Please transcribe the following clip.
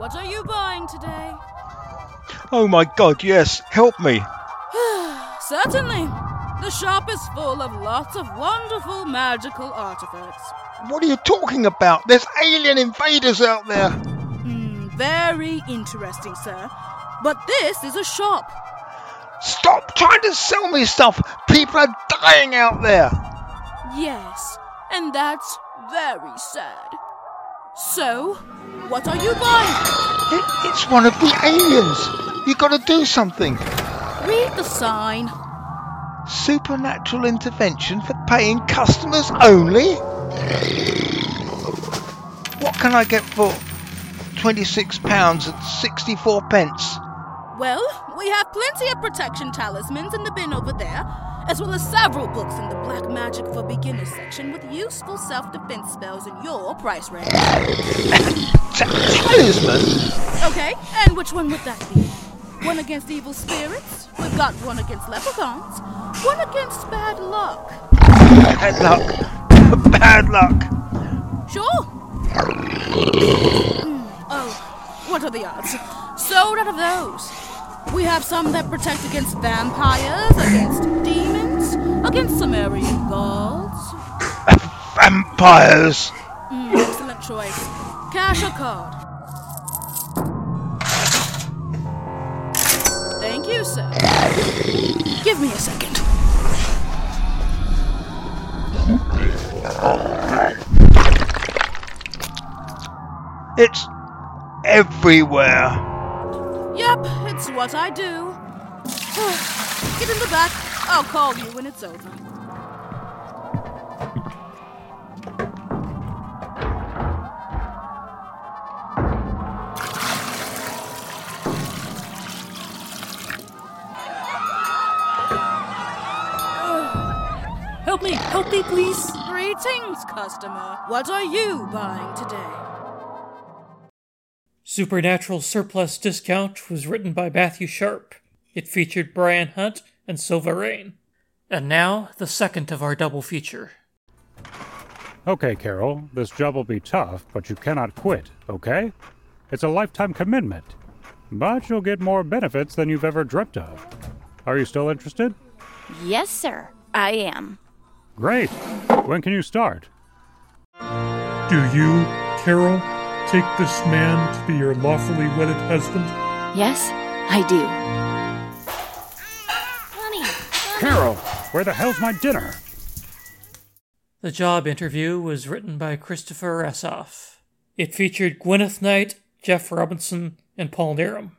What are you buying today? Oh my god, yes, help me. Certainly. The shop is full of lots of wonderful magical artifacts. What are you talking about? There's alien invaders out there. Hmm, very interesting, sir. But this is a shop. Stop trying to sell me stuff. People are dying out there. Yes, and that's very sad. So, what are you buying? It's one of the aliens. You gotta do something. Read the sign. Supernatural intervention for paying customers only? What can I get for £26 and 64 pence? Well, we have plenty of protection talismans in the bin over there, as well as several books in the Black Magic for Beginners section with useful self defense spells in your price range. Ta- talisman? Okay, and which one would that be? One against evil spirits? We've got one against leprechauns. One against bad luck. Bad luck. Bad luck. Sure. Hmm, Oh, what are the odds? So none of those. We have some that protect against vampires, against demons, against Sumerian gods. Vampires. Mm, excellent choice. Cash or card? Thank you, sir. Give me a second. It's everywhere. Yep, it's what I do. Get in the back. I'll call you when it's over. Help me! Help me, please! Greetings, customer. What are you buying today? Supernatural Surplus Discount was written by Matthew Sharp. It featured Brian Hunt and Silva Rain. And now, the second of our double feature. Okay, Carol, this job will be tough, but you cannot quit, okay? It's a lifetime commitment. But you'll get more benefits than you've ever dreamt of. Are you still interested? Yes, sir, I am. Great. When can you start? Do you, Carol, take this man to be your lawfully wedded husband? Yes, I do. Honey, Carol, where the hell's my dinner? The job interview was written by Christopher Assaf. It featured Gwyneth Knight, Jeff Robinson, and Paul Nerum.